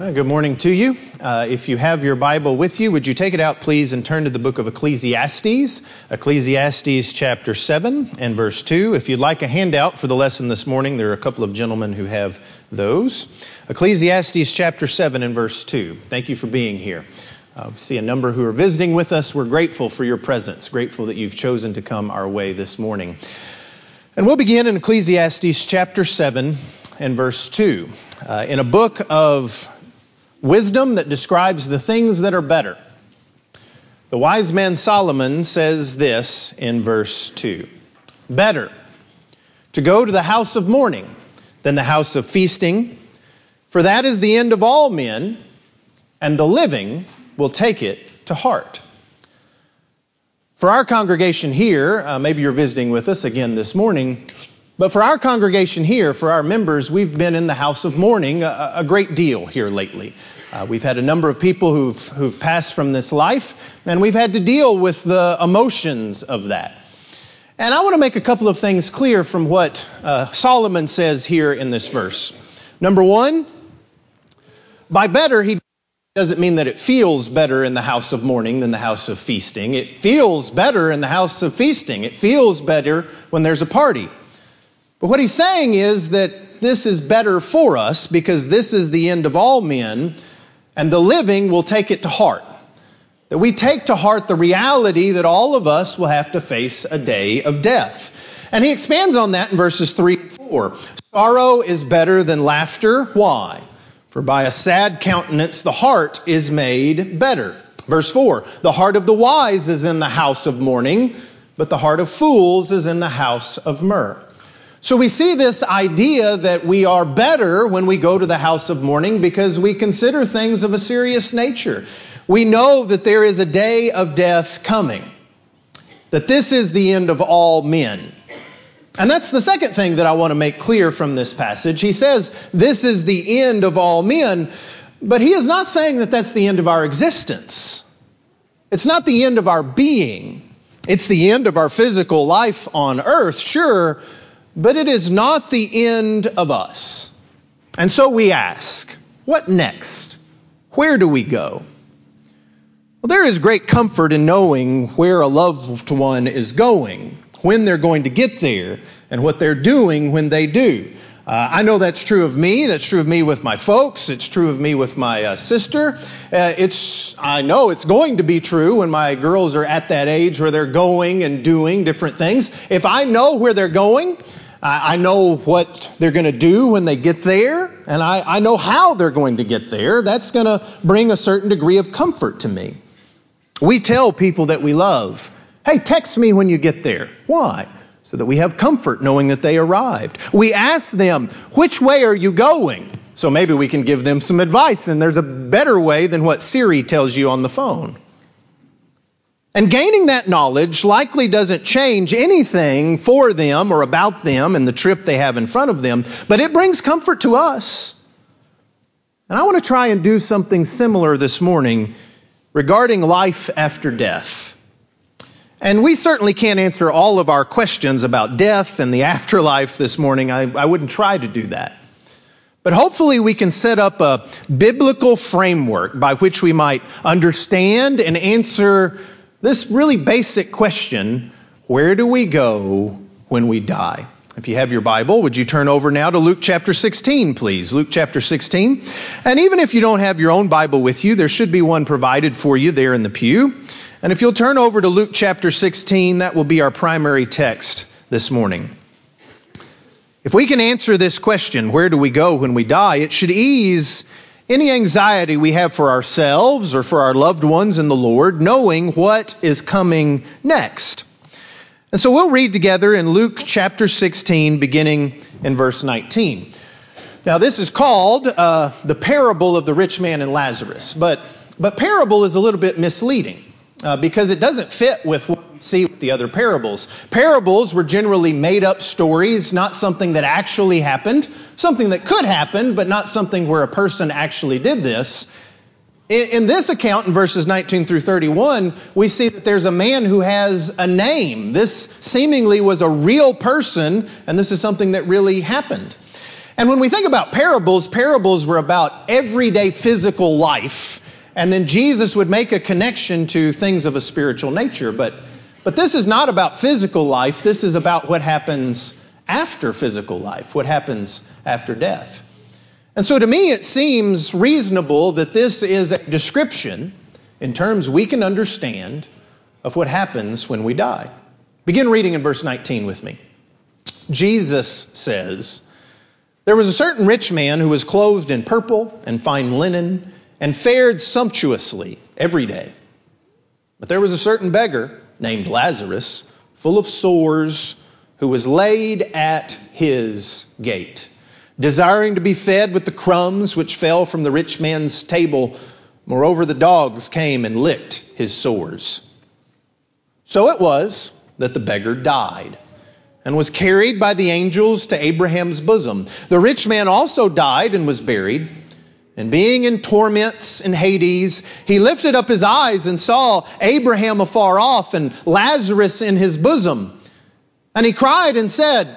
Good morning to you. Uh, if you have your Bible with you, would you take it out, please, and turn to the book of Ecclesiastes, Ecclesiastes chapter 7 and verse 2. If you'd like a handout for the lesson this morning, there are a couple of gentlemen who have those. Ecclesiastes chapter 7 and verse 2. Thank you for being here. Uh, we see a number who are visiting with us. We're grateful for your presence, grateful that you've chosen to come our way this morning. And we'll begin in Ecclesiastes chapter 7 and verse 2. Uh, in a book of wisdom that describes the things that are better. The wise man Solomon says this in verse 2 Better to go to the house of mourning than the house of feasting, for that is the end of all men, and the living will take it to heart. For our congregation here, uh, maybe you're visiting with us again this morning, but for our congregation here, for our members, we've been in the house of mourning a, a great deal here lately. Uh, we've had a number of people who've, who've passed from this life, and we've had to deal with the emotions of that. And I want to make a couple of things clear from what uh, Solomon says here in this verse. Number one, by better, he doesn't mean that it feels better in the house of mourning than the house of feasting. It feels better in the house of feasting. It feels better when there's a party. But what he's saying is that this is better for us because this is the end of all men, and the living will take it to heart. That we take to heart the reality that all of us will have to face a day of death. And he expands on that in verses 3 and 4. Sorrow is better than laughter. Why? For by a sad countenance the heart is made better. Verse 4 The heart of the wise is in the house of mourning, but the heart of fools is in the house of myrrh. So we see this idea that we are better when we go to the house of mourning because we consider things of a serious nature. We know that there is a day of death coming, that this is the end of all men. And that's the second thing that I want to make clear from this passage. He says, This is the end of all men, but he is not saying that that's the end of our existence. It's not the end of our being. It's the end of our physical life on earth, sure, but it is not the end of us. And so we ask, what next? Where do we go? Well, there is great comfort in knowing where a loved one is going, when they're going to get there, and what they're doing when they do. Uh, I know that's true of me. That's true of me with my folks. It's true of me with my uh, sister. Uh, it's I know it's going to be true when my girls are at that age where they're going and doing different things. If I know where they're going, I know what they're going to do when they get there, and I, I know how they're going to get there. That's going to bring a certain degree of comfort to me. We tell people that we love, hey, text me when you get there. Why? So that we have comfort knowing that they arrived. We ask them, which way are you going? So maybe we can give them some advice, and there's a better way than what Siri tells you on the phone. And gaining that knowledge likely doesn't change anything for them or about them and the trip they have in front of them, but it brings comfort to us. And I want to try and do something similar this morning regarding life after death. And we certainly can't answer all of our questions about death and the afterlife this morning. I, I wouldn't try to do that. But hopefully, we can set up a biblical framework by which we might understand and answer this really basic question where do we go when we die? If you have your Bible, would you turn over now to Luke chapter 16, please? Luke chapter 16. And even if you don't have your own Bible with you, there should be one provided for you there in the pew. And if you'll turn over to Luke chapter 16, that will be our primary text this morning. If we can answer this question, where do we go when we die, it should ease any anxiety we have for ourselves or for our loved ones in the Lord, knowing what is coming next. And so we'll read together in Luke chapter 16, beginning in verse 19. Now, this is called uh, the parable of the rich man and Lazarus, but, but parable is a little bit misleading uh, because it doesn't fit with what see with the other parables. Parables were generally made up stories, not something that actually happened something that could happen, but not something where a person actually did this. In, this account, in verses 19 through 31, we see that there's a man who has a name. This seemingly was a real person, and this is something that really happened. And when we think about parables, parables were about everyday physical life. And then Jesus would make a connection to things of a spiritual nature. But, but this is not about physical life. This is about what happens after physical life, what happens after death. And so to me, it seems reasonable that this is a description in terms we can understand of what happens when we die. Begin reading in verse 19 with me. Jesus says, There was a certain rich man who was clothed in purple and fine linen and fared sumptuously every day. But there was a certain beggar named Lazarus, full of sores, who was laid at his gate, desiring to be fed with the crumbs which fell from the rich man's table. Moreover, the dogs came and licked his sores. So it was that the beggar died and was carried by the angels to Abraham's bosom. The rich man also died and was buried. And being in torments in Hades, he lifted up his eyes and saw Abraham afar off and Lazarus in his bosom. And he cried and said,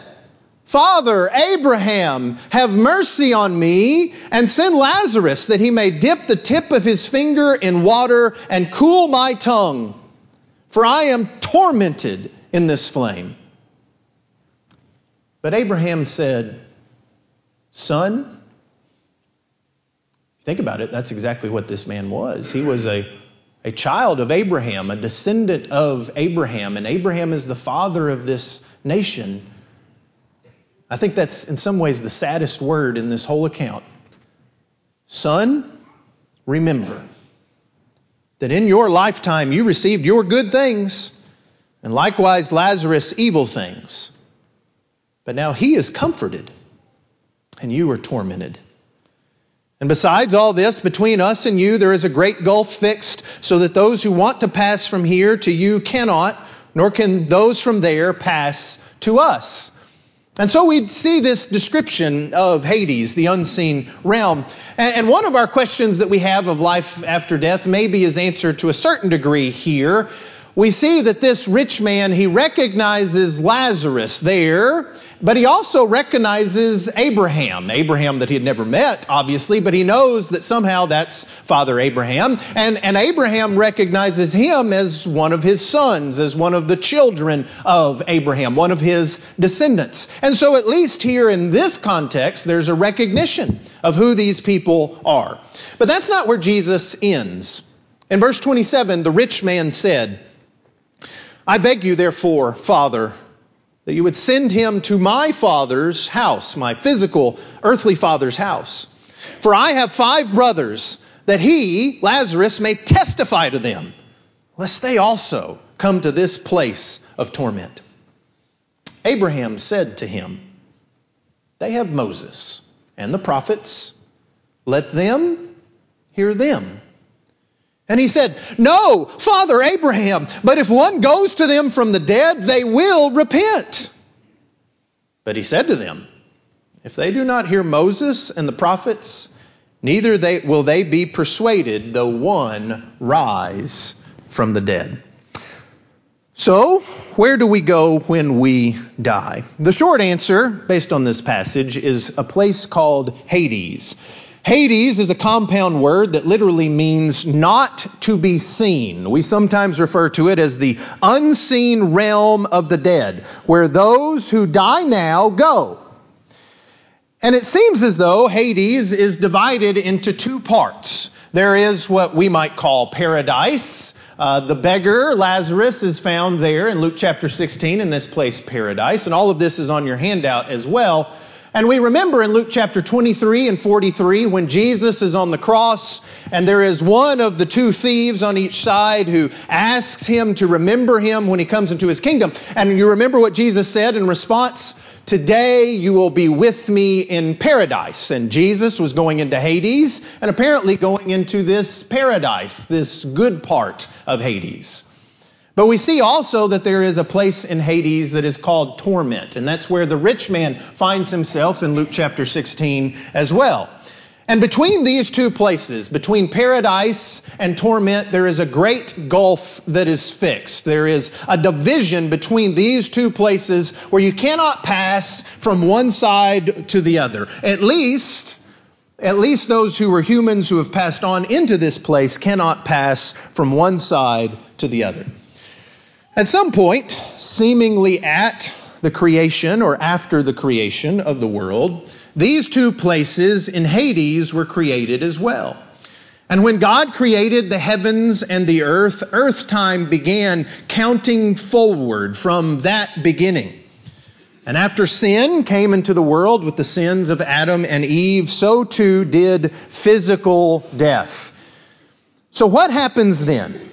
Father, Abraham, have mercy on me and send Lazarus that he may dip the tip of his finger in water and cool my tongue, for I am tormented in this flame. But Abraham said, Son, think about it, that's exactly what this man was. He was a a child of Abraham, a descendant of Abraham, and Abraham is the father of this nation. I think that's in some ways the saddest word in this whole account. Son, remember that in your lifetime you received your good things, and likewise Lazarus evil things. But now he is comforted, and you are tormented. And besides all this, between us and you, there is a great gulf fixed, so that those who want to pass from here to you cannot, nor can those from there pass to us. And so we see this description of Hades, the unseen realm. And one of our questions that we have of life after death maybe is answered to a certain degree here. We see that this rich man, he recognizes Lazarus there but he also recognizes Abraham, Abraham that he had never met, obviously, but he knows that somehow that's Father Abraham. And, and Abraham recognizes him as one of his sons, as one of the children of Abraham, one of his descendants. And so, at least here in this context, there's a recognition of who these people are. But that's not where Jesus ends. In verse 27, the rich man said, I beg you, therefore, Father, that you would send him to my father's house, my physical, earthly father's house. For I have five brothers, that he, Lazarus, may testify to them, lest they also come to this place of torment. Abraham said to him, They have Moses and the prophets. Let them hear them. And he said, No, Father Abraham, but if one goes to them from the dead, they will repent. But he said to them, If they do not hear Moses and the prophets, neither they, will they be persuaded, though one rise from the dead. So, where do we go when we die? The short answer, based on this passage, is a place called Hades. Hades is a compound word that literally means not to be seen. We sometimes refer to it as the unseen realm of the dead, where those who die now go. And it seems as though Hades is divided into two parts. There is what we might call paradise. Uh, the beggar, Lazarus, is found there in Luke chapter 16 in this place, paradise. And all of this is on your handout as well. And we remember in Luke chapter 23 and 43 when Jesus is on the cross and there is one of the two thieves on each side who asks him to remember him when he comes into his kingdom. And you remember what Jesus said in response? Today you will be with me in paradise. And Jesus was going into Hades and apparently going into this paradise, this good part of Hades. But we see also that there is a place in Hades that is called torment, and that's where the rich man finds himself in Luke chapter 16 as well. And between these two places, between paradise and torment, there is a great gulf that is fixed. There is a division between these two places where you cannot pass from one side to the other. At least, at least those who were humans who have passed on into this place cannot pass from one side to the other. At some point, seemingly at the creation or after the creation of the world, these two places in Hades were created as well. And when God created the heavens and the earth, earth time began counting forward from that beginning. And after sin came into the world with the sins of Adam and Eve, so too did physical death. So, what happens then?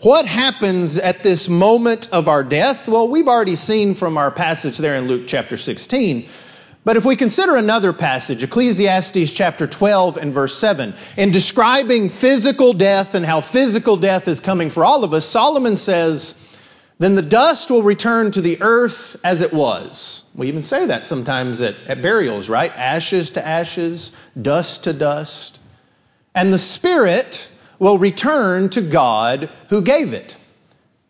What happens at this moment of our death? Well, we've already seen from our passage there in Luke chapter 16 but if we consider another passage, Ecclesiastes chapter 12 and verse 7, in describing physical death and how physical death is coming for all of us, Solomon says, Then the dust will return to the earth as it was. We even say that sometimes at, at burials, right? Ashes to ashes, dust to dust. And the spirit will return to God who gave it.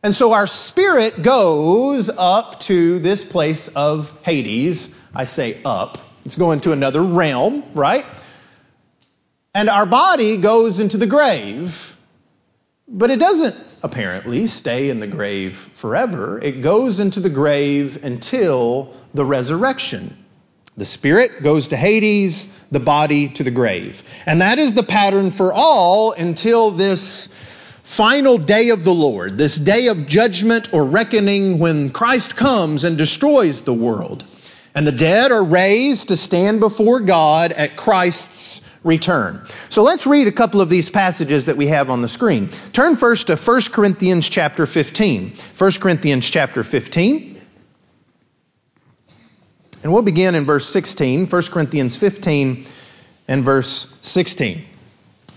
And so our spirit goes up to this place of Hades I say up. It's going to another realm, right? And our body goes into the grave, but it doesn't apparently stay in the grave forever. It goes into the grave until the resurrection. The spirit goes to Hades, the body to the grave. And that is the pattern for all until this final day of the Lord, this day of judgment or reckoning when Christ comes and destroys the world and the dead are raised to stand before God at Christ's return. So let's read a couple of these passages that we have on the screen. Turn first to 1 Corinthians chapter 15. 1 Corinthians chapter 15. And we'll begin in verse 16, 1 Corinthians 15 and verse 16.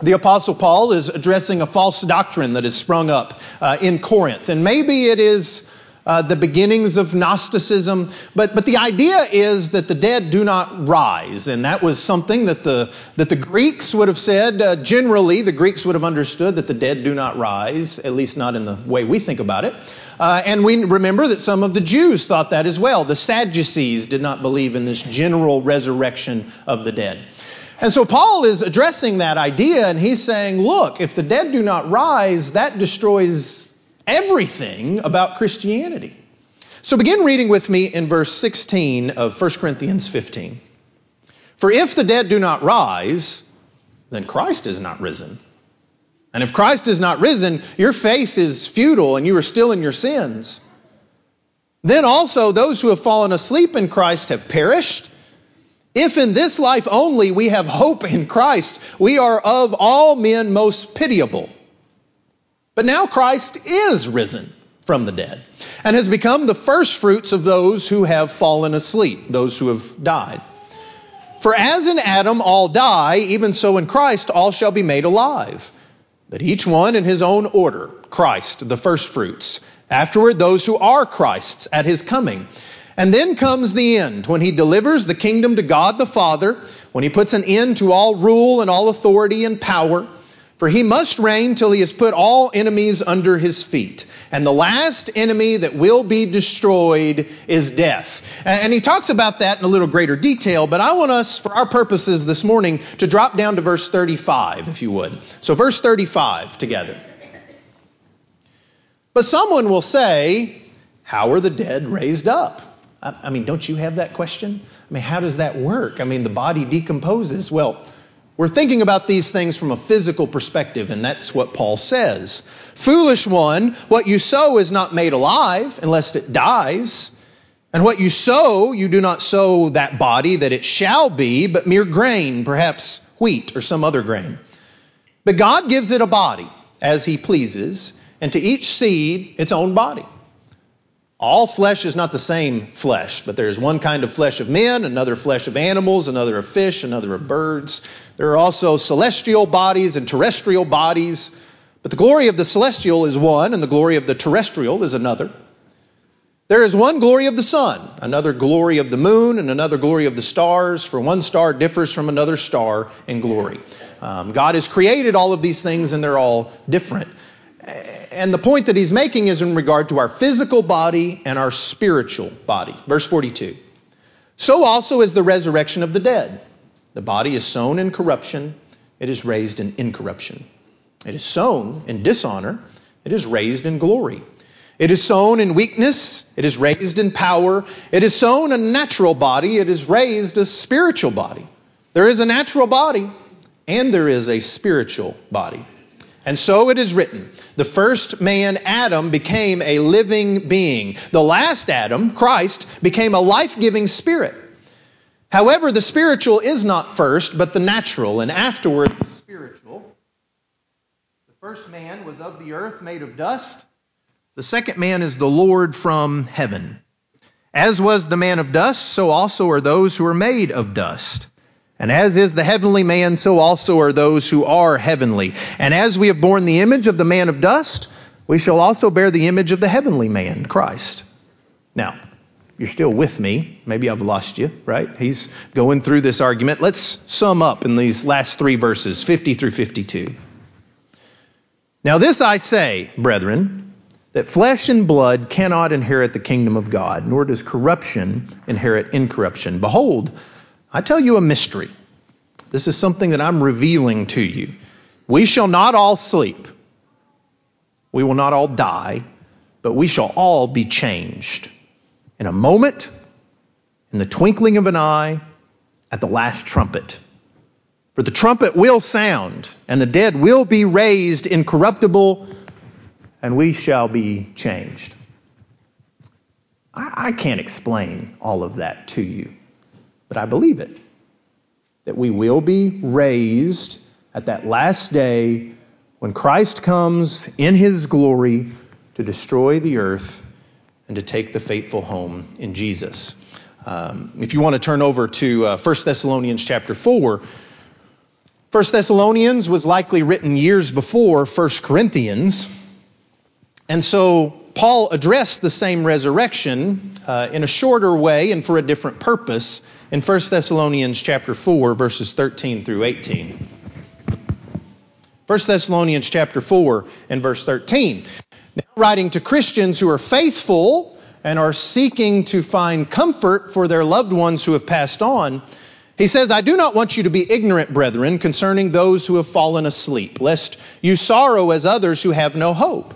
The Apostle Paul is addressing a false doctrine that has sprung up uh, in Corinth. And maybe it is uh, the beginnings of Gnosticism. But, but the idea is that the dead do not rise. And that was something that the, that the Greeks would have said. Uh, generally, the Greeks would have understood that the dead do not rise, at least not in the way we think about it. Uh, and we remember that some of the Jews thought that as well. The Sadducees did not believe in this general resurrection of the dead. And so Paul is addressing that idea, and he's saying, look, if the dead do not rise, that destroys everything about Christianity. So begin reading with me in verse 16 of 1 Corinthians 15. For if the dead do not rise, then Christ is not risen. And if Christ is not risen, your faith is futile and you are still in your sins. Then also those who have fallen asleep in Christ have perished. If in this life only we have hope in Christ, we are of all men most pitiable. But now Christ is risen from the dead and has become the firstfruits of those who have fallen asleep, those who have died. For as in Adam all die, even so in Christ all shall be made alive. But each one in his own order Christ, the firstfruits. Afterward, those who are Christ's at his coming. And then comes the end, when he delivers the kingdom to God the Father, when he puts an end to all rule and all authority and power for he must reign till he has put all enemies under his feet. And the last enemy that will be destroyed is death. And he talks about that in a little greater detail, but I want us, for our purposes this morning, to drop down to verse 35, if you would. So, verse 35 together. But someone will say, How are the dead raised up? I mean, don't you have that question? I mean, how does that work? I mean, the body decomposes. Well, we're thinking about these things from a physical perspective, and that's what Paul says. Foolish one, what you sow is not made alive unless it dies. And what you sow, you do not sow that body that it shall be, but mere grain, perhaps wheat or some other grain. But God gives it a body as he pleases, and to each seed its own body. All flesh is not the same flesh, but there is one kind of flesh of men, another flesh of animals, another of fish, another of birds. There are also celestial bodies and terrestrial bodies, but the glory of the celestial is one, and the glory of the terrestrial is another. There is one glory of the sun, another glory of the moon, and another glory of the stars, for one star differs from another star in glory. Um, God has created all of these things, and they're all different. And the point that he's making is in regard to our physical body and our spiritual body. Verse 42. So also is the resurrection of the dead. The body is sown in corruption, it is raised in incorruption. It is sown in dishonor, it is raised in glory. It is sown in weakness, it is raised in power. It is sown a natural body, it is raised a spiritual body. There is a natural body, and there is a spiritual body. And so it is written the first man, Adam, became a living being. The last Adam, Christ, became a life giving spirit. However, the spiritual is not first, but the natural, and afterward the spiritual. The first man was of the earth, made of dust. The second man is the Lord from heaven. As was the man of dust, so also are those who are made of dust. And as is the heavenly man, so also are those who are heavenly. And as we have borne the image of the man of dust, we shall also bear the image of the heavenly man, Christ. Now, you're still with me. Maybe I've lost you, right? He's going through this argument. Let's sum up in these last three verses, 50 through 52. Now, this I say, brethren, that flesh and blood cannot inherit the kingdom of God, nor does corruption inherit incorruption. Behold, I tell you a mystery. This is something that I'm revealing to you. We shall not all sleep. We will not all die, but we shall all be changed. In a moment, in the twinkling of an eye, at the last trumpet. For the trumpet will sound, and the dead will be raised incorruptible, and we shall be changed. I, I can't explain all of that to you. But I believe it. That we will be raised at that last day when Christ comes in his glory to destroy the earth and to take the faithful home in Jesus. Um, if you want to turn over to uh, 1 Thessalonians chapter 4, 1 Thessalonians was likely written years before 1 Corinthians. And so Paul addressed the same resurrection uh, in a shorter way and for a different purpose in 1 Thessalonians chapter 4 verses 13 through 18. 1 Thessalonians chapter 4 and verse 13. Now writing to Christians who are faithful and are seeking to find comfort for their loved ones who have passed on, he says, I do not want you to be ignorant, brethren, concerning those who have fallen asleep, lest you sorrow as others who have no hope.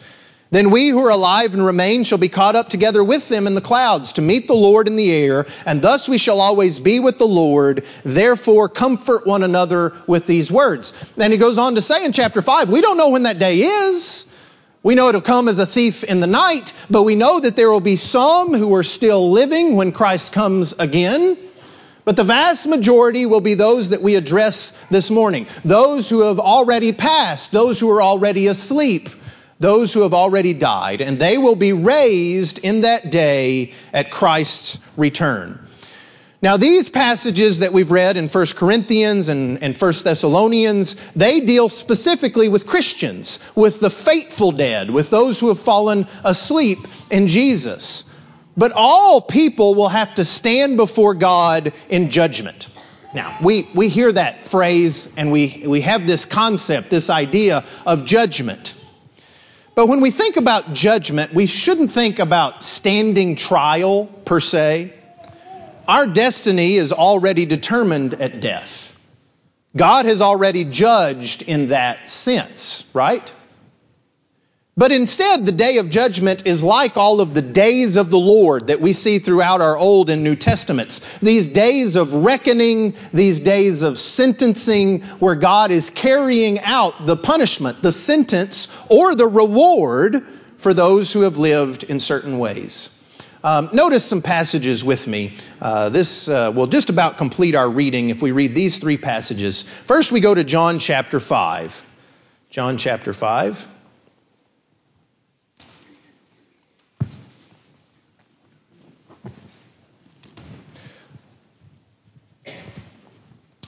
Then we who are alive and remain shall be caught up together with them in the clouds to meet the Lord in the air, and thus we shall always be with the Lord. Therefore, comfort one another with these words. Then he goes on to say in chapter 5, we don't know when that day is. We know it'll come as a thief in the night, but we know that there will be some who are still living when Christ comes again. But the vast majority will be those that we address this morning. Those who have already passed, those who are already asleep those who have already died, and they will be raised in that day at Christ's return. Now, these passages that we've read in 1 Corinthians and, and 1 Thessalonians, they deal specifically with Christians, with the faithful dead, with those who have fallen asleep in Jesus. But all people will have to stand before God in judgment. Now, we, we hear that phrase and we, we have this concept, this idea of judgment. But when we think about judgment, we shouldn't think about standing trial per se. Our destiny is already determined at death. God has already judged in that sense, right? But instead, the day of judgment is like all of the days of the Lord that we see throughout our Old and New Testaments. These days of reckoning, these days of sentencing, where God is carrying out the punishment, the sentence, or the reward for those who have lived in certain ways. Um, notice some passages with me. Uh, this uh, will just about complete our reading if we read these three passages. First, we go to John chapter 5. John chapter 5.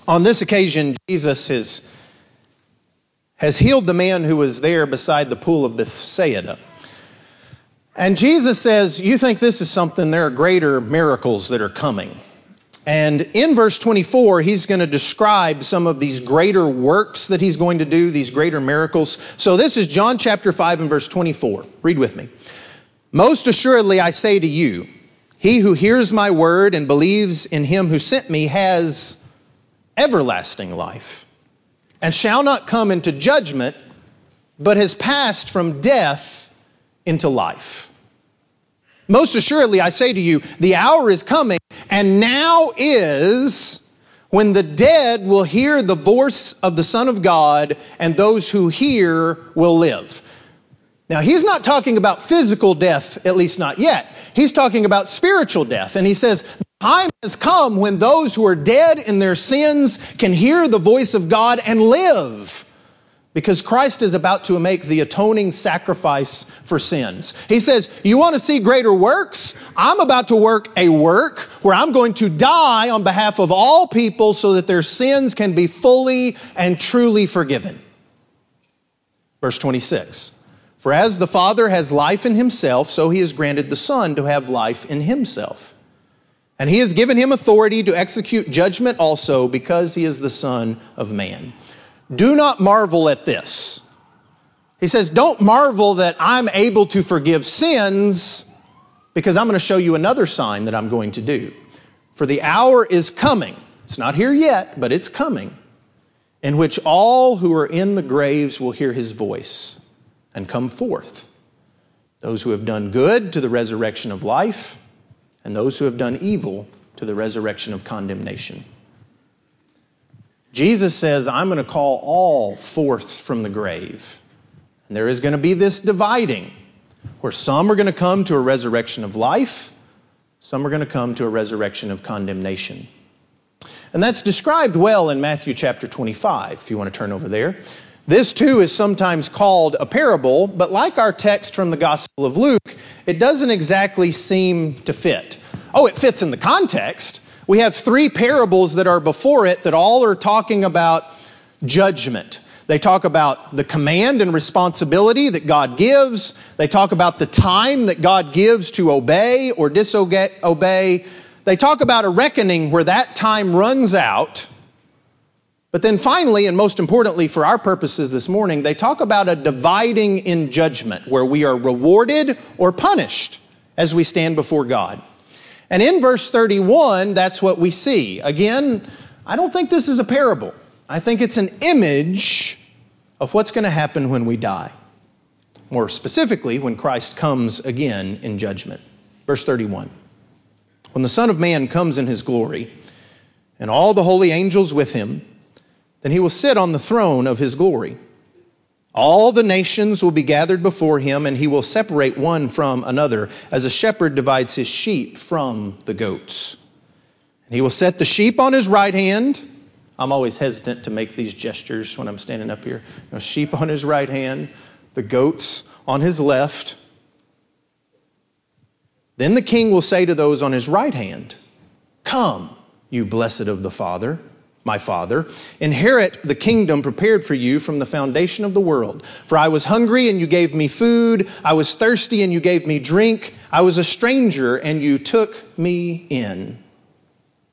On this occasion, Jesus has, has healed the man who was there beside the pool of Bethsaida. And Jesus says, You think this is something, there are greater miracles that are coming. And in verse 24, he's going to describe some of these greater works that he's going to do, these greater miracles. So this is John chapter 5 and verse 24. Read with me. Most assuredly, I say to you, he who hears my word and believes in him who sent me has everlasting life and shall not come into judgment, but has passed from death into life. Most assuredly, I say to you, the hour is coming, and now is when the dead will hear the voice of the Son of God, and those who hear will live. Now, he's not talking about physical death, at least not yet. He's talking about spiritual death. And he says, time has come when those who are dead in their sins can hear the voice of God and live. Because Christ is about to make the atoning sacrifice for sins. He says, You want to see greater works? I'm about to work a work where I'm going to die on behalf of all people so that their sins can be fully and truly forgiven. Verse 26 For as the Father has life in himself, so he has granted the Son to have life in himself. And he has given him authority to execute judgment also because he is the Son of Man. Do not marvel at this. He says, Don't marvel that I'm able to forgive sins because I'm going to show you another sign that I'm going to do. For the hour is coming. It's not here yet, but it's coming. In which all who are in the graves will hear his voice and come forth. Those who have done good to the resurrection of life and those who have done evil to the resurrection of condemnation. Jesus says, I'm going to call all forth from the grave. And there is going to be this dividing where some are going to come to a resurrection of life, some are going to come to a resurrection of condemnation. And that's described well in Matthew chapter 25, if you want to turn over there. This too is sometimes called a parable, but like our text from the Gospel of Luke, it doesn't exactly seem to fit. Oh, it fits in the context. We have three parables that are before it that all are talking about judgment. They talk about the command and responsibility that God gives. They talk about the time that God gives to obey or disobey. They talk about a reckoning where that time runs out. But then finally, and most importantly for our purposes this morning, they talk about a dividing in judgment where we are rewarded or punished as we stand before God. And in verse 31, that's what we see. Again, I don't think this is a parable. I think it's an image of what's going to happen when we die. More specifically, when Christ comes again in judgment. Verse 31. When the Son of Man comes in his glory, and all the holy angels with him, then he will sit on the throne of his glory. All the nations will be gathered before him, and he will separate one from another, as a shepherd divides his sheep from the goats. And he will set the sheep on his right hand. I'm always hesitant to make these gestures when I'm standing up here. You know, sheep on his right hand, the goats on his left. Then the king will say to those on his right hand, Come, you blessed of the Father my Father, inherit the kingdom prepared for you from the foundation of the world. For I was hungry and you gave me food. I was thirsty and you gave me drink. I was a stranger and you took me in.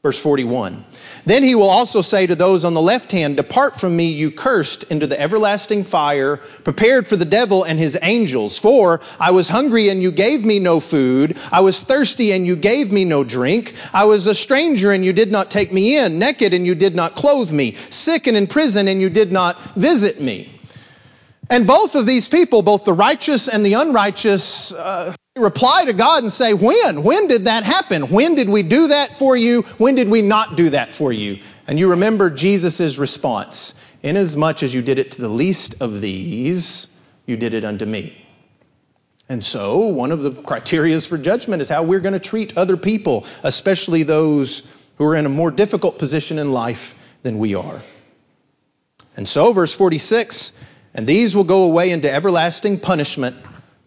Verse 41. Then he will also say to those on the left hand, Depart from me, you cursed, into the everlasting fire, prepared for the devil and his angels. For I was hungry and you gave me no food. I was thirsty and you gave me no drink. I was a stranger and you did not take me in, naked and you did not clothe me, sick and in prison and you did not visit me. And both of these people, both the righteous and the unrighteous, uh, reply to God and say, When? When did that happen? When did we do that for you? When did we not do that for you? And you remember Jesus' response Inasmuch as you did it to the least of these, you did it unto me. And so, one of the criterias for judgment is how we're going to treat other people, especially those who are in a more difficult position in life than we are. And so, verse 46 and these will go away into everlasting punishment,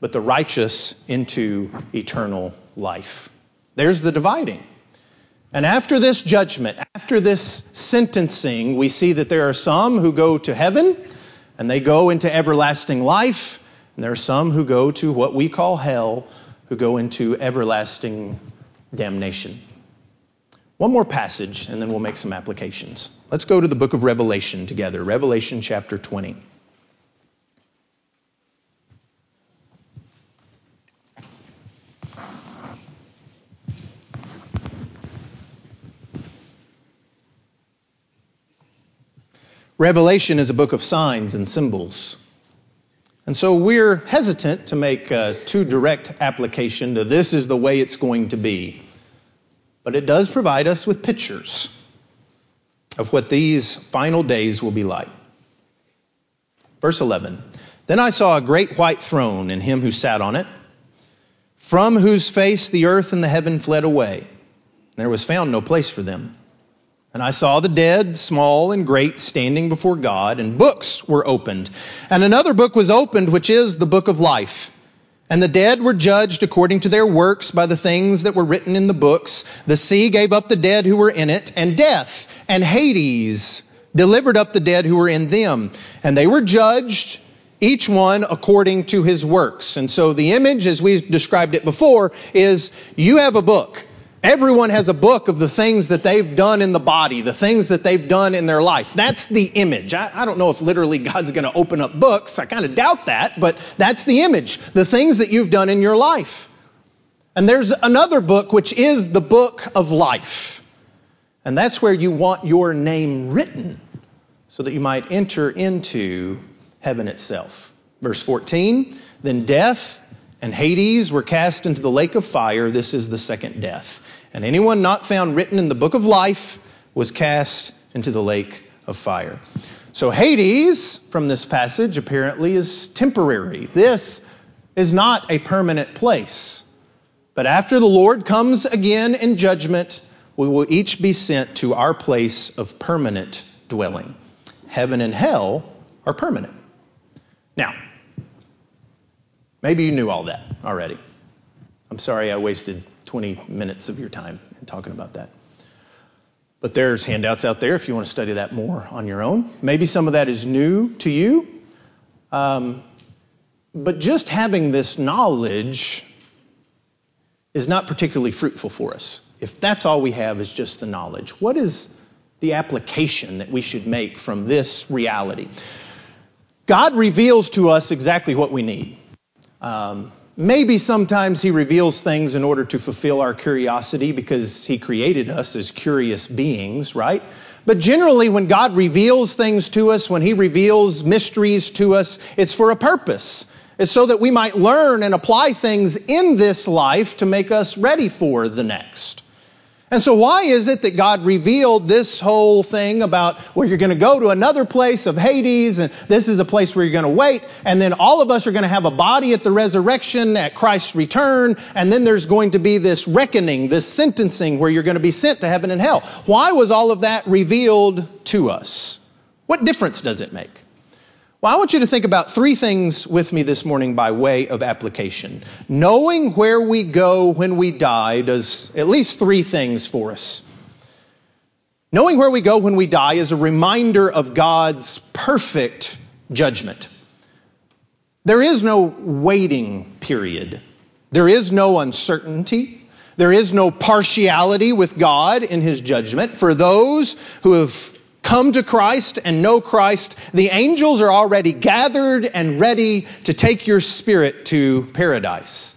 but the righteous into eternal life. There's the dividing. And after this judgment, after this sentencing, we see that there are some who go to heaven and they go into everlasting life, and there are some who go to what we call hell, who go into everlasting damnation. One more passage, and then we'll make some applications. Let's go to the book of Revelation together, Revelation chapter 20. Revelation is a book of signs and symbols. And so we're hesitant to make a too direct application to this is the way it's going to be. But it does provide us with pictures of what these final days will be like. Verse 11 Then I saw a great white throne and him who sat on it, from whose face the earth and the heaven fled away. There was found no place for them. And I saw the dead, small and great, standing before God, and books were opened. And another book was opened, which is the book of life. And the dead were judged according to their works by the things that were written in the books. The sea gave up the dead who were in it, and death and Hades delivered up the dead who were in them. And they were judged, each one according to his works. And so the image, as we described it before, is you have a book. Everyone has a book of the things that they've done in the body, the things that they've done in their life. That's the image. I, I don't know if literally God's going to open up books. I kind of doubt that, but that's the image. The things that you've done in your life. And there's another book, which is the book of life. And that's where you want your name written so that you might enter into heaven itself. Verse 14 Then death and Hades were cast into the lake of fire. This is the second death. And anyone not found written in the book of life was cast into the lake of fire. So Hades, from this passage, apparently is temporary. This is not a permanent place. But after the Lord comes again in judgment, we will each be sent to our place of permanent dwelling. Heaven and hell are permanent. Now, maybe you knew all that already. I'm sorry I wasted 20 minutes of your time in talking about that. But there's handouts out there if you want to study that more on your own. Maybe some of that is new to you. Um, but just having this knowledge is not particularly fruitful for us. If that's all we have is just the knowledge, what is the application that we should make from this reality? God reveals to us exactly what we need. Um, Maybe sometimes he reveals things in order to fulfill our curiosity because he created us as curious beings, right? But generally, when God reveals things to us, when he reveals mysteries to us, it's for a purpose. It's so that we might learn and apply things in this life to make us ready for the next. And so, why is it that God revealed this whole thing about where you're going to go to another place of Hades, and this is a place where you're going to wait, and then all of us are going to have a body at the resurrection at Christ's return, and then there's going to be this reckoning, this sentencing where you're going to be sent to heaven and hell? Why was all of that revealed to us? What difference does it make? Well, I want you to think about three things with me this morning by way of application. Knowing where we go when we die does at least three things for us. Knowing where we go when we die is a reminder of God's perfect judgment. There is no waiting period. There is no uncertainty. There is no partiality with God in his judgment. For those who have come to Christ and know Christ, the angels are already gathered and ready to take your spirit to paradise.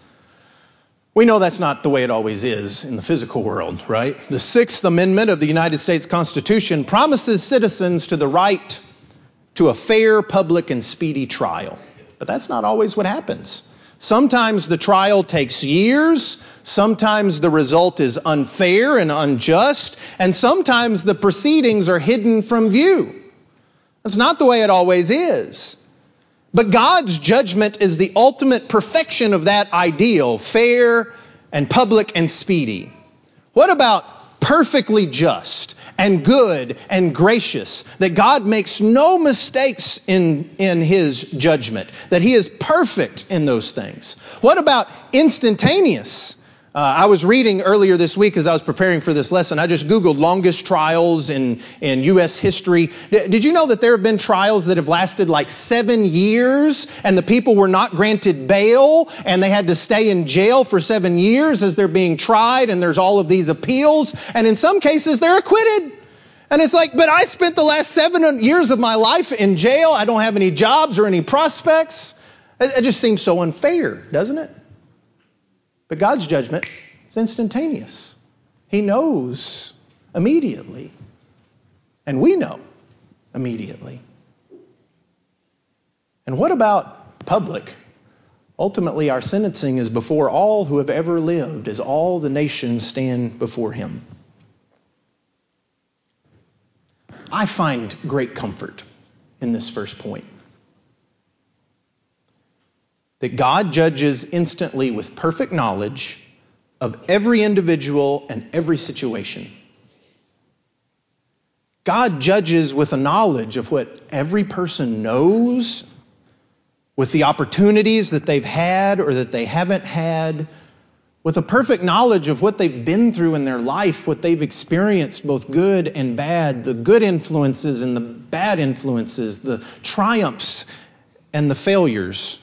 We know that's not the way it always is in the physical world, right? The Sixth Amendment of the United States Constitution promises citizens to the right to a fair, public, and speedy trial. But that's not always what happens. Sometimes the trial takes years, sometimes the result is unfair and unjust, and sometimes the proceedings are hidden from view. That's not the way it always is. But God's judgment is the ultimate perfection of that ideal, fair and public and speedy. What about perfectly just and good and gracious? That God makes no mistakes in, in his judgment, that he is perfect in those things. What about instantaneous? Uh, I was reading earlier this week as I was preparing for this lesson. I just Googled longest trials in, in U.S. history. D- did you know that there have been trials that have lasted like seven years and the people were not granted bail and they had to stay in jail for seven years as they're being tried and there's all of these appeals and in some cases they're acquitted. And it's like, but I spent the last seven years of my life in jail. I don't have any jobs or any prospects. It, it just seems so unfair, doesn't it? But God's judgment is instantaneous. He knows immediately. And we know immediately. And what about public? Ultimately, our sentencing is before all who have ever lived, as all the nations stand before Him. I find great comfort in this first point that God judges instantly with perfect knowledge of every individual and every situation. God judges with a knowledge of what every person knows, with the opportunities that they've had or that they haven't had, with a perfect knowledge of what they've been through in their life, what they've experienced, both good and bad, the good influences and the bad influences, the triumphs and the failures.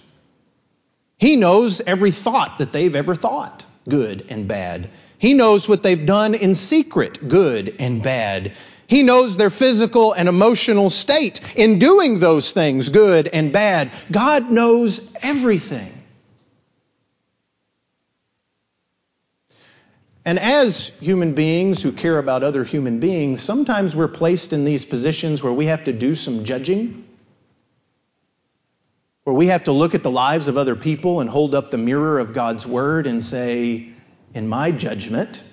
He knows every thought that they've ever thought, good and bad. He knows what they've done in secret, good and bad. He knows their physical and emotional state in doing those things, good and bad. God knows everything. And as human beings who care about other human beings, sometimes we're placed in these positions where we have to do some judging where we have to look at the lives of other people and hold up the mirror of God's Word and say, in my judgment,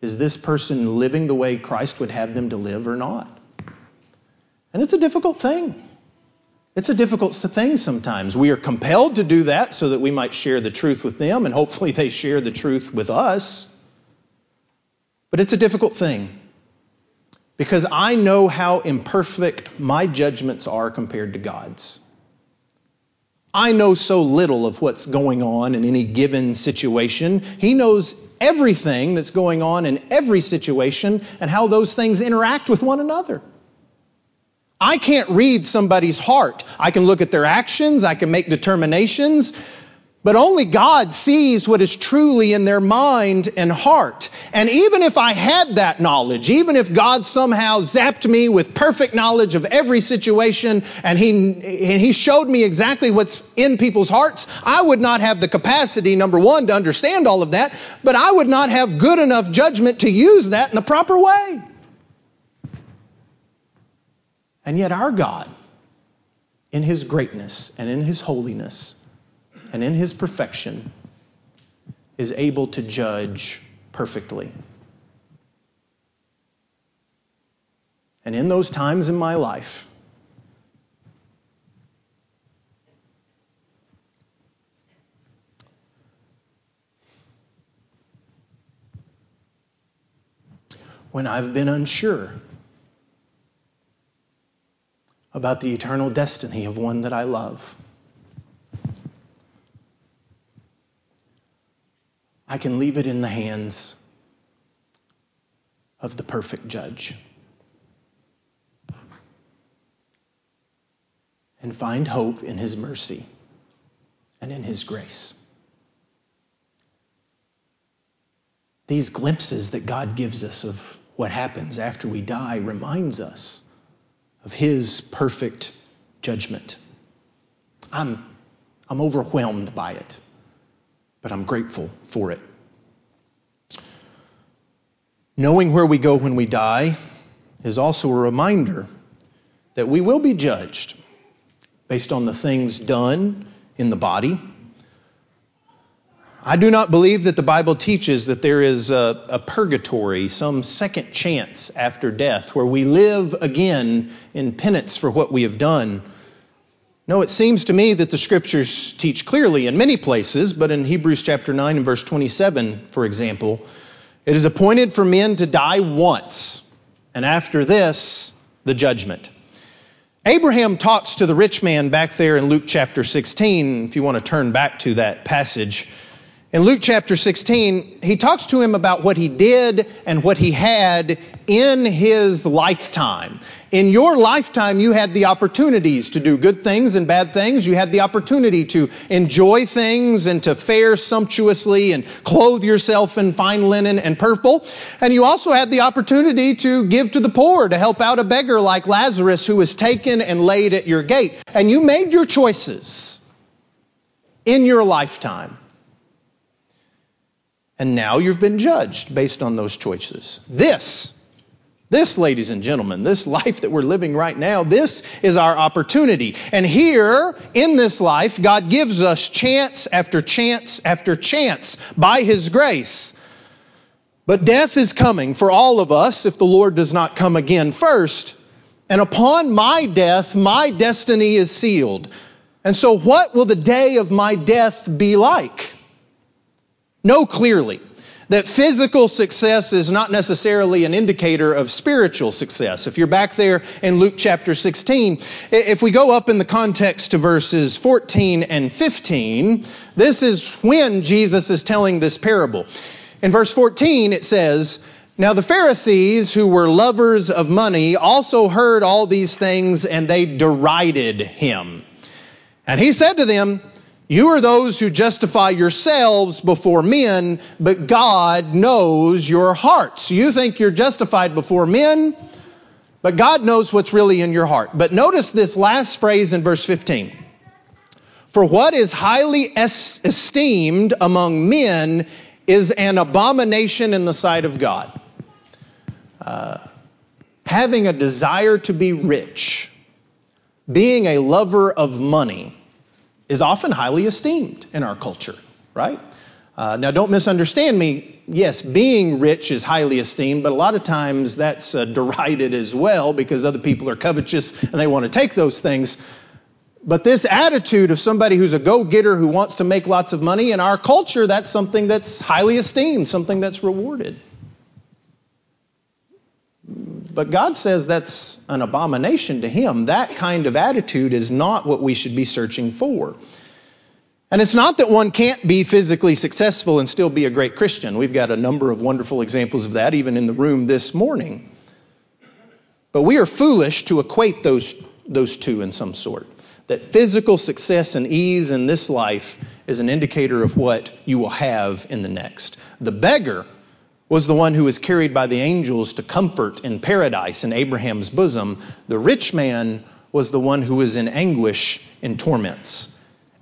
is this person living the way Christ would have them to live or not? And it's a difficult thing. It's a difficult thing sometimes. We are compelled to do that so that we might share the truth with them, and hopefully they share the truth with us. But it's a difficult thing because I know how imperfect my judgments are compared to God's. I know so little of what's going on in any given situation. He knows everything that's going on in every situation and how those things interact with one another. I can't read somebody's heart. I can look at their actions, I can make determinations, but only God sees what is truly in their mind and heart. And even if I had that knowledge, even if God somehow zapped me with perfect knowledge of every situation and he, and he showed me exactly what's in people's hearts, I would not have the capacity, number one, to understand all of that, but I would not have good enough judgment to use that in the proper way. And yet our God, in his greatness and in his holiness, and in his perfection is able to judge perfectly. And in those times in my life, when I've been unsure about the eternal destiny of one that I love. I can leave it in the hands of the perfect judge and find hope in his mercy and in his grace. These glimpses that God gives us of what happens after we die reminds us of his perfect judgment. I'm, I'm overwhelmed by it but I'm grateful for it. Knowing where we go when we die is also a reminder that we will be judged based on the things done in the body. I do not believe that the Bible teaches that there is a, a, purgatory, some second chance after death, where we live again in penance for what we have done. No, it seems to me that the scriptures teach clearly in many places, but in Hebrews chapter 9 and verse 27, for example, it is appointed for men to die once, and after this, the judgment. Abraham talks to the rich man back there in Luke chapter 16, if you want to turn back to that passage. In Luke chapter 16, he talks to him about what he did and what he had in his lifetime. In your lifetime, you had the opportunities to do good things and bad things. You had the opportunity to enjoy things and to fare sumptuously and clothe yourself in fine linen and purple. And you also had the opportunity to give to the poor, to help out a beggar like Lazarus who was taken and laid at your gate. And you made your choices in your lifetime. And now you've been judged based on those choices. This this, ladies and gentlemen, this life that we're living right now, this is our opportunity. And here, in this life, God gives us chance after chance after chance by His grace. But death is coming for all of us if the Lord does not come again first. And upon my death, my destiny is sealed. And so, what will the day of my death be like? Know clearly that physical success is not necessarily an indicator of spiritual success. If you're back there in Luke chapter 16, if we go up in the context to verses 14 and 15, this is when Jesus is telling this parable. In verse 14, it says, Now the Pharisees, who were lovers of money, also heard all these things, and they derided him. And he said to them, you are those who justify yourselves before men, but God knows your hearts. You think you're justified before men, but God knows what's really in your heart. But notice this last phrase in verse 15. For what is highly esteemed among men is an abomination in the sight of God. Uh, having a desire to be rich, being a lover of money, is often highly esteemed in our culture, right? Uh, now, don't misunderstand me. Yes, being rich is highly esteemed, but a lot of times that's uh, derided as well because other people are covetous and they want to take those things. But this attitude of somebody who's a go getter who wants to make lots of money in our culture, that's something that's highly esteemed, something that's rewarded. But God says that's an abomination to Him. That kind of attitude is not what we should be searching for. And it's not that one can't be physically successful and still be a great Christian. We've got a number of wonderful examples of that, even in the room this morning. But we are foolish to equate those, those two in some sort. That physical success and ease in this life is an indicator of what you will have in the next. The beggar was the one who was carried by the angels to comfort in paradise in Abraham's bosom. The rich man was the one who was in anguish in torments.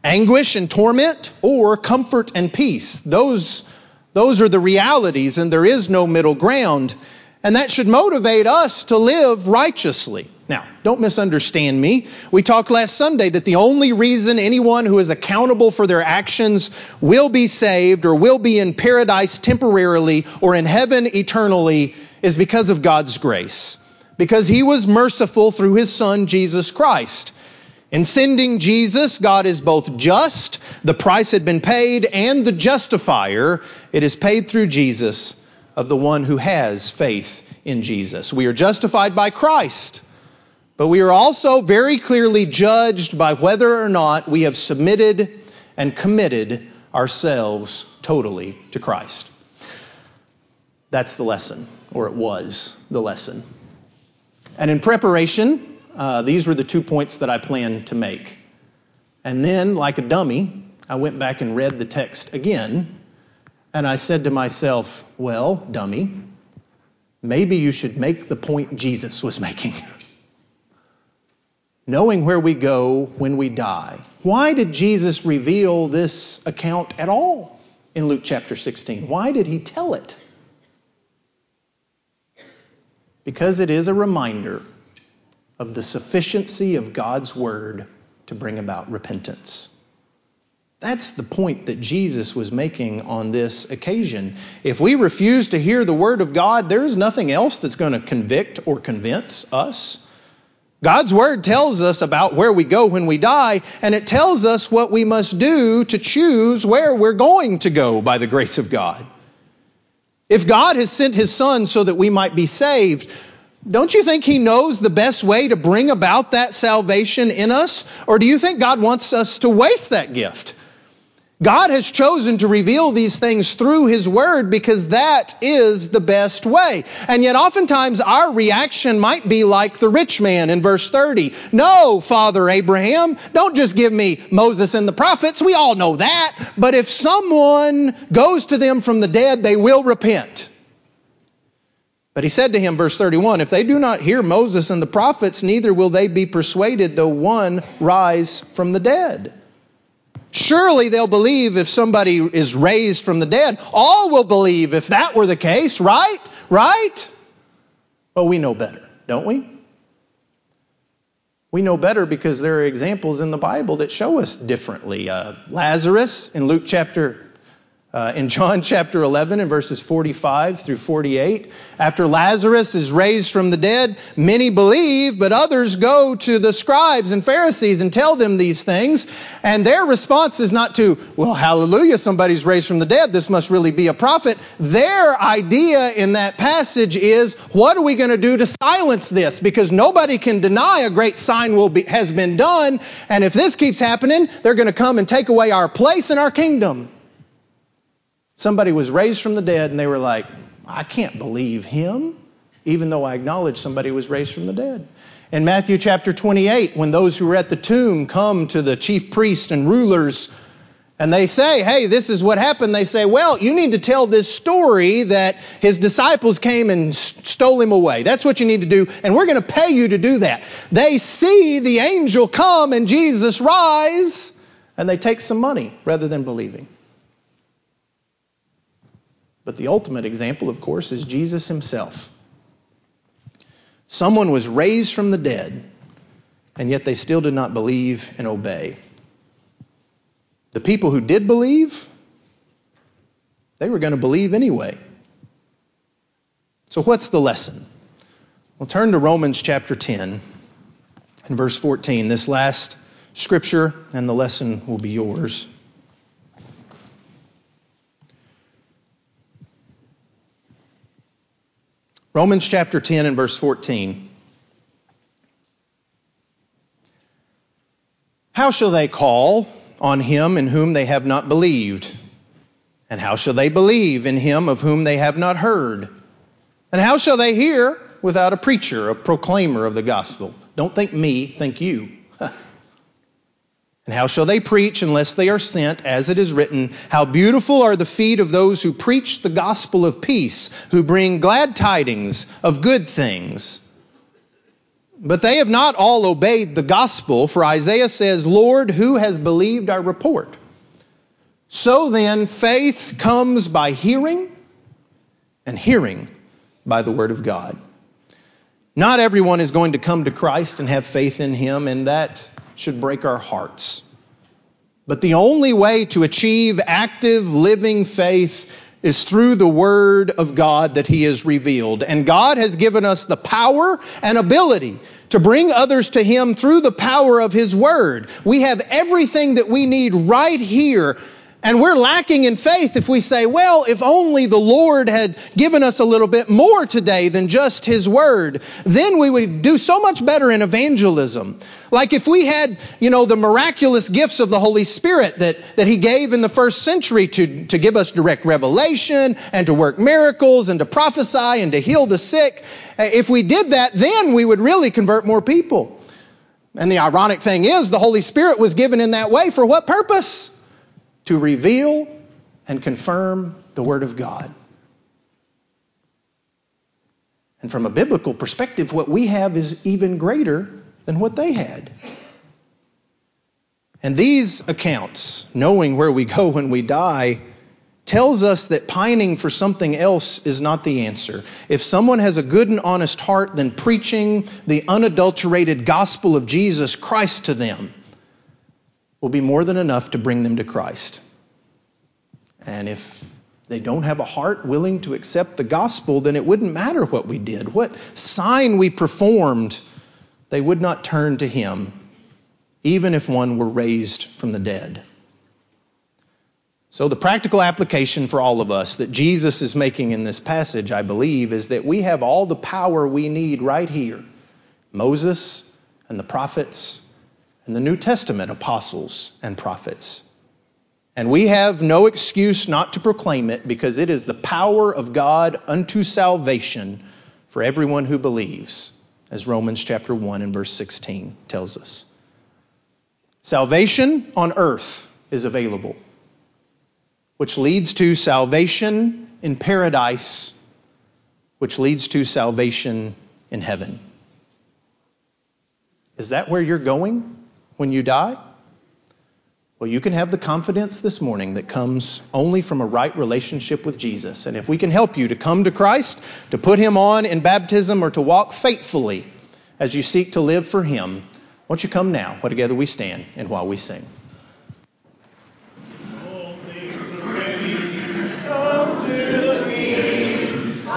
Anguish and torment or comfort and peace. Those, those are the realities, and there is no middle ground. And that should motivate us to live righteously. Now, don't misunderstand me. We talked last Sunday that the only reason anyone who is accountable for their actions will be saved or will be in paradise temporarily or in heaven eternally is because of God's grace. Because He was merciful through His Son, Jesus Christ. In sending Jesus, God is both just, the price had been paid, and the justifier. It is paid through Jesus of the one who has faith in Jesus. We are justified by Christ, but we are also very clearly judged by whether or not we have submitted and committed ourselves totally to Christ. That's the lesson, or it was the lesson. And in preparation, uh, these were the two points that I planned to make. And then, like a dummy, I went back and read the text again and I said to myself, well, dummy, maybe you should make the point Jesus was making. Knowing where we go when we die. Why did Jesus reveal this account at all in Luke chapter 16? Why did he tell it? Because it is a reminder of the sufficiency of God's word to bring about repentance. That's the point that Jesus was making on this occasion. If we refuse to hear the Word of God, there is nothing else that's going to convict or convince us. God's Word tells us about where we go when we die, and it tells us what we must do to choose where we're going to go by the grace of God. If God has sent His Son so that we might be saved, don't you think He knows the best way to bring about that salvation in us? Or do you think God wants us to waste that gift? God has chosen to reveal these things through His Word because that is the best way. And yet oftentimes our reaction might be like the rich man in verse 30. No, Father Abraham, don't just give me Moses and the prophets. We all know that. But if someone goes to them from the dead, they will repent. But he said to him, verse 31, If they do not hear Moses and the prophets, neither will they be persuaded, though one rise from the dead. Surely they'll believe if somebody is raised from the dead. All will believe if that were the case, right? Right? But we know better, don't we? We know better because there are examples in the Bible that show us differently. Uh, Lazarus in Luke chapter uh, in John chapter 11 and verses 45 through 48, after Lazarus is raised from the dead, many believe, but others go to the scribes and Pharisees and tell them these things. And their response is not to, well, hallelujah, somebody's raised from the dead. This must really be a prophet. Their idea in that passage is, what are we going to do to silence this? Because nobody can deny a great sign will be, has been done. And if this keeps happening, they're going to come and take away our place in our kingdom. Somebody was raised from the dead, and they were like, I can't believe him, even though I acknowledge somebody was raised from the dead. In Matthew chapter 28, when those who were at the tomb come to the chief priests and rulers, and they say, Hey, this is what happened, they say, Well, you need to tell this story that his disciples came and stole him away. That's what you need to do, and we're going to pay you to do that. They see the angel come and Jesus rise, and they take some money rather than believing. But the ultimate example, of course, is Jesus himself. Someone was raised from the dead, and yet they still did not believe and obey. The people who did believe, they were going to believe anyway. So, what's the lesson? Well, turn to Romans chapter 10 and verse 14. This last scripture and the lesson will be yours. Romans chapter 10 and verse 14. How shall they call on him in whom they have not believed? And how shall they believe in him of whom they have not heard? And how shall they hear without a preacher, a proclaimer of the gospel? Don't think me, think you. And how shall they preach unless they are sent, as it is written, How beautiful are the feet of those who preach the gospel of peace, who bring glad tidings of good things. But they have not all obeyed the gospel, for Isaiah says, Lord, who has believed our report? So then, faith comes by hearing, and hearing by the word of God. Not everyone is going to come to Christ and have faith in him, and that should break our hearts. But the only way to achieve active living faith is through the Word of God that He has revealed. And God has given us the power and ability to bring others to Him through the power of His Word. We have everything that we need right here and we're lacking in faith if we say, well, if only the Lord had given us a little bit more today than just His Word, then we would do so much better in evangelism. Like if we had, you know, the miraculous gifts of the Holy Spirit that, that He gave in the first century to, to give us direct revelation and to work miracles and to prophesy and to heal the sick, eh, if we did that, then we would really convert more people. And the ironic thing is, the Holy Spirit was given in that way for what purpose? To reveal and confirm the Word of God. And from a biblical perspective, what we have is even greater than what they had. And these accounts, knowing where we go when we die, tells us that pining for something else is not the answer. If someone has a good and honest heart, then preaching the unadulterated gospel of Jesus Christ to them will be more than enough to bring them to Christ. And if they don't have a heart willing to accept the gospel, then it wouldn't matter what we did, what sign we performed, they would not turn to him, even if one were raised from the dead. So, the practical application for all of us that Jesus is making in this passage, I believe, is that we have all the power we need right here Moses and the prophets and the New Testament apostles and prophets. And we have no excuse not to proclaim it because it is the power of God unto salvation for everyone who believes, as Romans chapter 1 and verse 16 tells us. Salvation on earth is available which leads to salvation in paradise, which leads to salvation in heaven. Is that where you're going when you die? Well, you can have the confidence this morning that comes only from a right relationship with Jesus. And if we can help you to come to Christ, to put Him on in baptism, or to walk faithfully as you seek to live for Him, won't you come now while together we stand and while we sing? All things are ready, come to